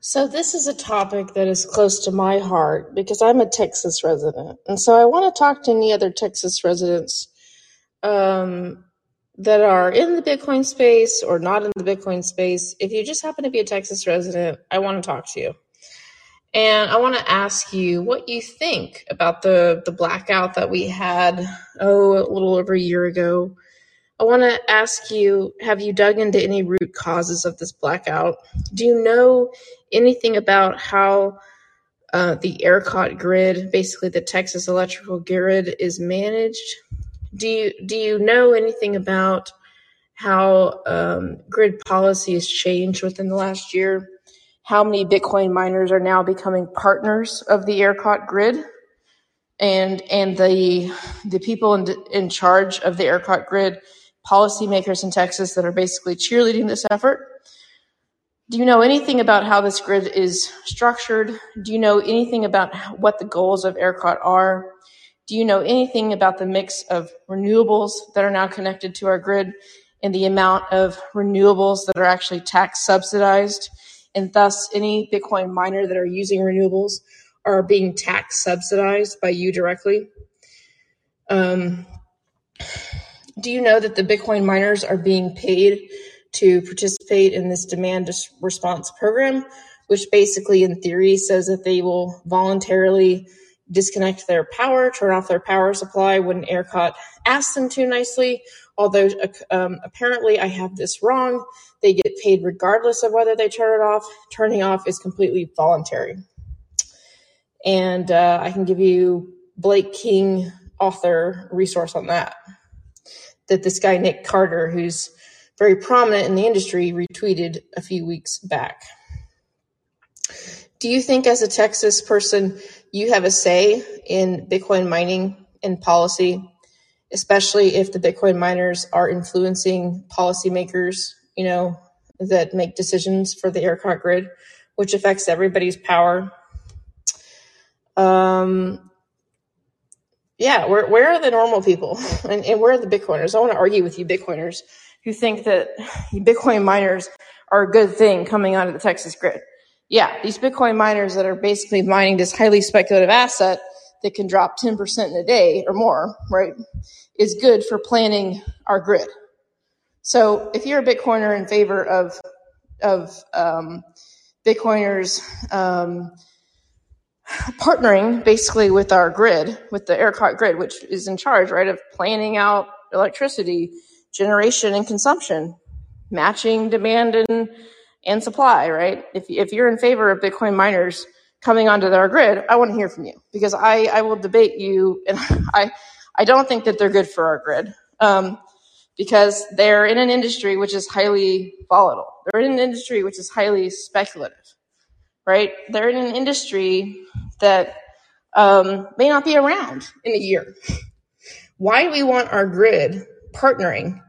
So, this is a topic that is close to my heart because I'm a Texas resident. And so, I want to talk to any other Texas residents um, that are in the Bitcoin space or not in the Bitcoin space. If you just happen to be a Texas resident, I want to talk to you. And I want to ask you what you think about the, the blackout that we had, oh, a little over a year ago. I want to ask you have you dug into any root causes of this blackout? Do you know anything about how uh, the ERCOT grid, basically the Texas electrical grid, is managed? Do you, do you know anything about how um, grid policy has changed within the last year? how many Bitcoin miners are now becoming partners of the ERCOT grid, and and the the people in, in charge of the ERCOT grid, policymakers in Texas that are basically cheerleading this effort. Do you know anything about how this grid is structured? Do you know anything about what the goals of ERCOT are? Do you know anything about the mix of renewables that are now connected to our grid and the amount of renewables that are actually tax subsidized? and thus any Bitcoin miner that are using renewables are being tax subsidized by you directly. Um, do you know that the Bitcoin miners are being paid to participate in this demand response program, which basically, in theory, says that they will voluntarily disconnect their power, turn off their power supply when ERCOT asks them to nicely, although um, apparently I have this wrong. They get paid regardless of whether they turn it off. Turning off is completely voluntary. And uh, I can give you Blake King author resource on that. That this guy, Nick Carter, who's very prominent in the industry, retweeted a few weeks back. Do you think, as a Texas person, you have a say in Bitcoin mining and policy? especially if the Bitcoin miners are influencing policymakers, you know, that make decisions for the ERCOT grid, which affects everybody's power. Um, yeah, where, where are the normal people and, and where are the Bitcoiners? I want to argue with you Bitcoiners who think that Bitcoin miners are a good thing coming onto the Texas grid. Yeah, these Bitcoin miners that are basically mining this highly speculative asset that can drop 10% in a day or more, right, is good for planning our grid. So if you're a Bitcoiner in favor of, of um, Bitcoiners um, partnering basically with our grid, with the ERCOT grid, which is in charge, right, of planning out electricity generation and consumption, matching demand and, and supply, right? If, if you're in favor of Bitcoin miners coming onto our grid, I want to hear from you because I, I will debate you. And I, I don't think that they're good for our grid um, because they're in an industry which is highly volatile. They're in an industry which is highly speculative, right? They're in an industry that um, may not be around in a year. Why do we want our grid partnering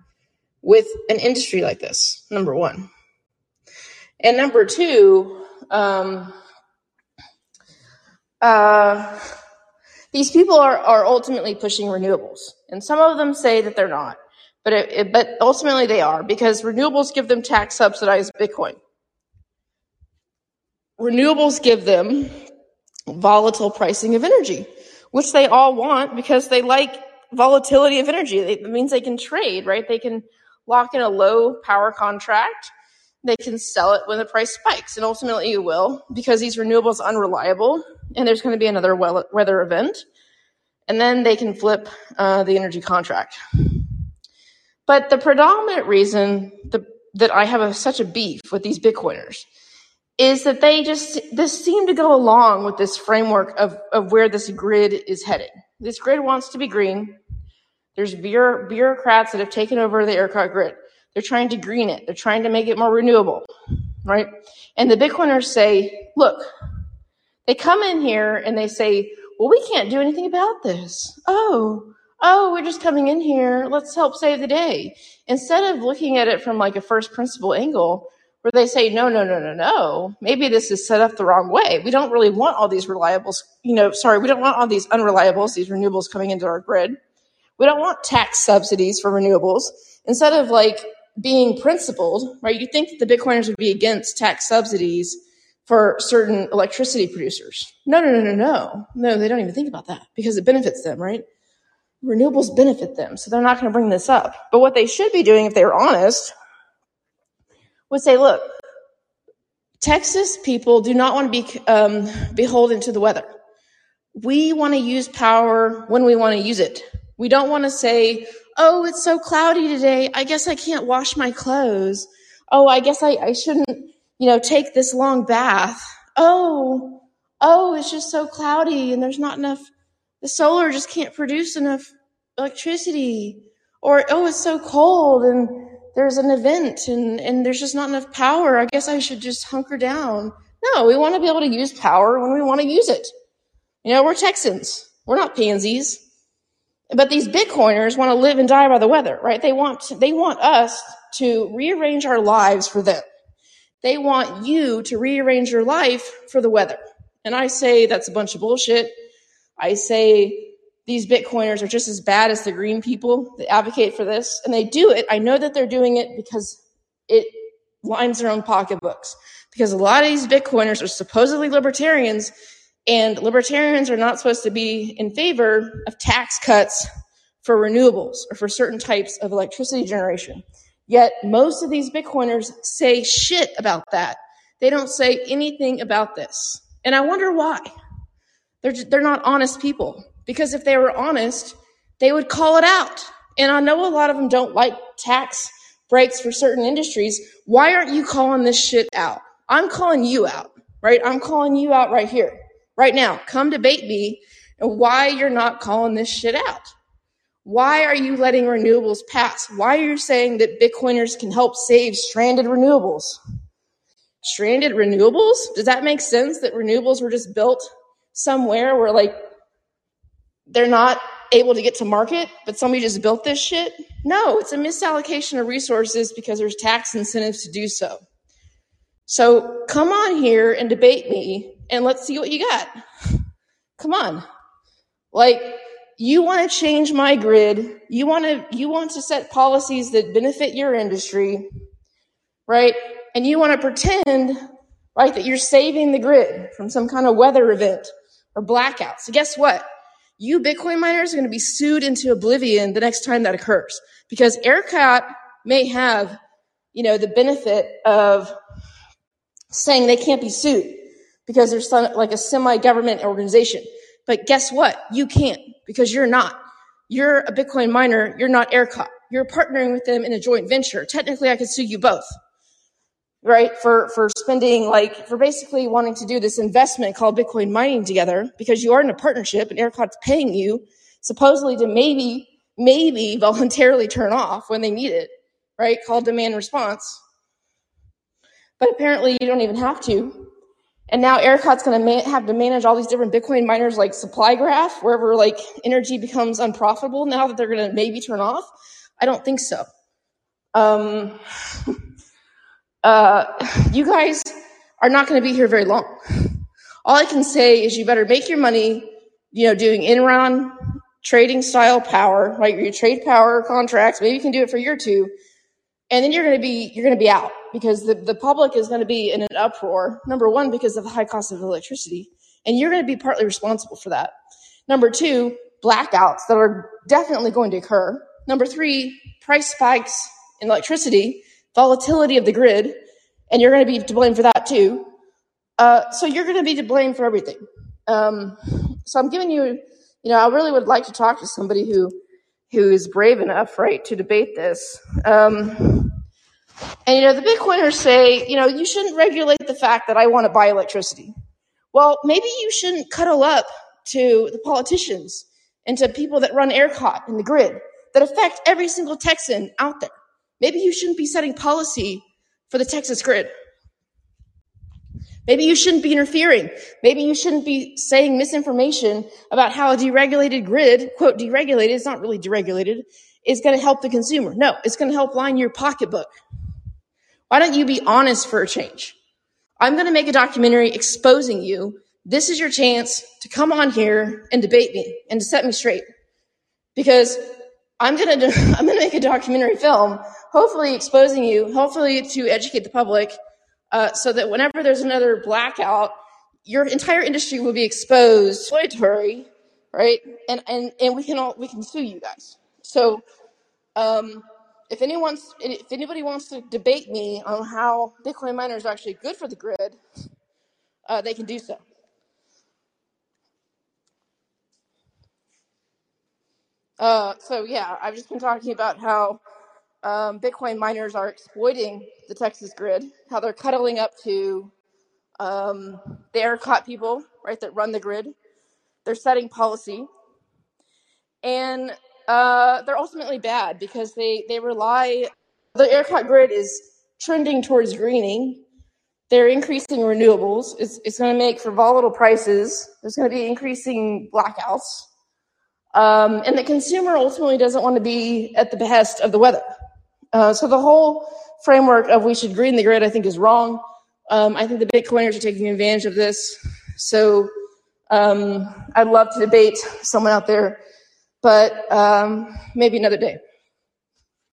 with an industry like this? Number one. And number two, um, uh, these people are, are ultimately pushing renewables, and some of them say that they're not, but it, it, but ultimately they are because renewables give them tax subsidized Bitcoin. Renewables give them volatile pricing of energy, which they all want because they like volatility of energy. It means they can trade, right? They can lock in a low power contract they can sell it when the price spikes. And ultimately you will because these renewables are unreliable and there's going to be another weather event. And then they can flip uh, the energy contract. But the predominant reason the, that I have a, such a beef with these Bitcoiners is that they just this seem to go along with this framework of, of where this grid is heading. This grid wants to be green. There's bureaucrats that have taken over the ERCOT grid. They're trying to green it. They're trying to make it more renewable, right? And the Bitcoiners say, look, they come in here and they say, well, we can't do anything about this. Oh, oh, we're just coming in here. Let's help save the day. Instead of looking at it from like a first principle angle, where they say, no, no, no, no, no, maybe this is set up the wrong way. We don't really want all these reliables, you know, sorry, we don't want all these unreliables, these renewables coming into our grid. We don't want tax subsidies for renewables. Instead of like being principled, right? You think that the Bitcoiners would be against tax subsidies for certain electricity producers. No, no, no, no, no. No, they don't even think about that because it benefits them, right? Renewables benefit them, so they're not going to bring this up. But what they should be doing, if they were honest, would say, look, Texas people do not want to be um, beholden to the weather. We want to use power when we want to use it. We don't want to say, oh, it's so cloudy today. I guess I can't wash my clothes. Oh, I guess I, I shouldn't, you know, take this long bath. Oh, oh, it's just so cloudy and there's not enough, the solar just can't produce enough electricity. Or, oh, it's so cold and there's an event and, and there's just not enough power. I guess I should just hunker down. No, we want to be able to use power when we want to use it. You know, we're Texans. We're not pansies. But these Bitcoiners want to live and die by the weather, right? They want, they want us to rearrange our lives for them. They want you to rearrange your life for the weather. And I say that's a bunch of bullshit. I say these Bitcoiners are just as bad as the green people that advocate for this. And they do it. I know that they're doing it because it lines their own pocketbooks. Because a lot of these Bitcoiners are supposedly libertarians and libertarians are not supposed to be in favor of tax cuts for renewables or for certain types of electricity generation. Yet most of these Bitcoiners say shit about that. They don't say anything about this. And I wonder why. They're, just, they're not honest people. Because if they were honest, they would call it out. And I know a lot of them don't like tax breaks for certain industries. Why aren't you calling this shit out? I'm calling you out, right? I'm calling you out right here right now. Come debate me and why you're not calling this shit out. Why are you letting renewables pass? Why are you saying that Bitcoiners can help save stranded renewables? Stranded renewables? Does that make sense that renewables were just built somewhere where like they're not able to get to market, but somebody just built this shit? No, it's a misallocation of resources because there's tax incentives to do so. So come on here and debate me and let's see what you got. Come on. Like, you want to change my grid. You want to, you want to set policies that benefit your industry, right? And you want to pretend, right, that you're saving the grid from some kind of weather event or blackout. So guess what? You Bitcoin miners are going to be sued into oblivion the next time that occurs because ERCOT may have, you know, the benefit of saying they can't be sued because there's some, like a semi-government organization. But guess what? You can't because you're not. You're a Bitcoin miner. You're not ERCOT. You're partnering with them in a joint venture. Technically, I could sue you both, right? For, for spending like, for basically wanting to do this investment called Bitcoin mining together because you are in a partnership and ERCOT's paying you supposedly to maybe, maybe voluntarily turn off when they need it, right? Called demand response. But apparently you don't even have to and now ERCOT's going to ma- have to manage all these different Bitcoin miners like supply graph, wherever like energy becomes unprofitable now that they're going to maybe turn off. I don't think so. Um, uh, you guys are not going to be here very long. All I can say is you better make your money, you know, doing Enron trading style power, right? your trade power contracts. Maybe you can do it for a year or two and then you're going to be you're going to be out because the, the public is going to be in an uproar number one because of the high cost of electricity and you're going to be partly responsible for that number two blackouts that are definitely going to occur number three price spikes in electricity volatility of the grid and you're going to be to blame for that too uh, so you're going to be to blame for everything um, so i'm giving you you know i really would like to talk to somebody who who is brave enough, right, to debate this. Um, and you know, the Bitcoiners say, you know, you shouldn't regulate the fact that I want to buy electricity. Well, maybe you shouldn't cuddle up to the politicians and to people that run ERCOT and the grid that affect every single Texan out there. Maybe you shouldn't be setting policy for the Texas grid. Maybe you shouldn't be interfering. Maybe you shouldn't be saying misinformation about how a deregulated grid, quote, deregulated, it's not really deregulated, is going to help the consumer. No, it's going to help line your pocketbook. Why don't you be honest for a change? I'm going to make a documentary exposing you. This is your chance to come on here and debate me and to set me straight. Because I'm going to, I'm going to make a documentary film, hopefully exposing you, hopefully to educate the public uh, so that whenever there's another blackout, your entire industry will be exposed, exploitatory, right? And and and we can all we can sue you guys. So um, if anyone if anybody wants to debate me on how Bitcoin miners are actually good for the grid, uh, they can do so. Uh, so yeah, I've just been talking about how um, Bitcoin miners are exploiting the Texas grid, how they're cuddling up to um, the ERCOT people, right, that run the grid. They're setting policy, and uh, they're ultimately bad because they they rely. The ERCOT grid is trending towards greening. They're increasing renewables. It's it's going to make for volatile prices. There's going to be increasing blackouts, um, and the consumer ultimately doesn't want to be at the behest of the weather. Uh, so the whole framework of we should green the grid, I think, is wrong. Um, I think the Bitcoiners are taking advantage of this. So um, I'd love to debate someone out there, but um, maybe another day.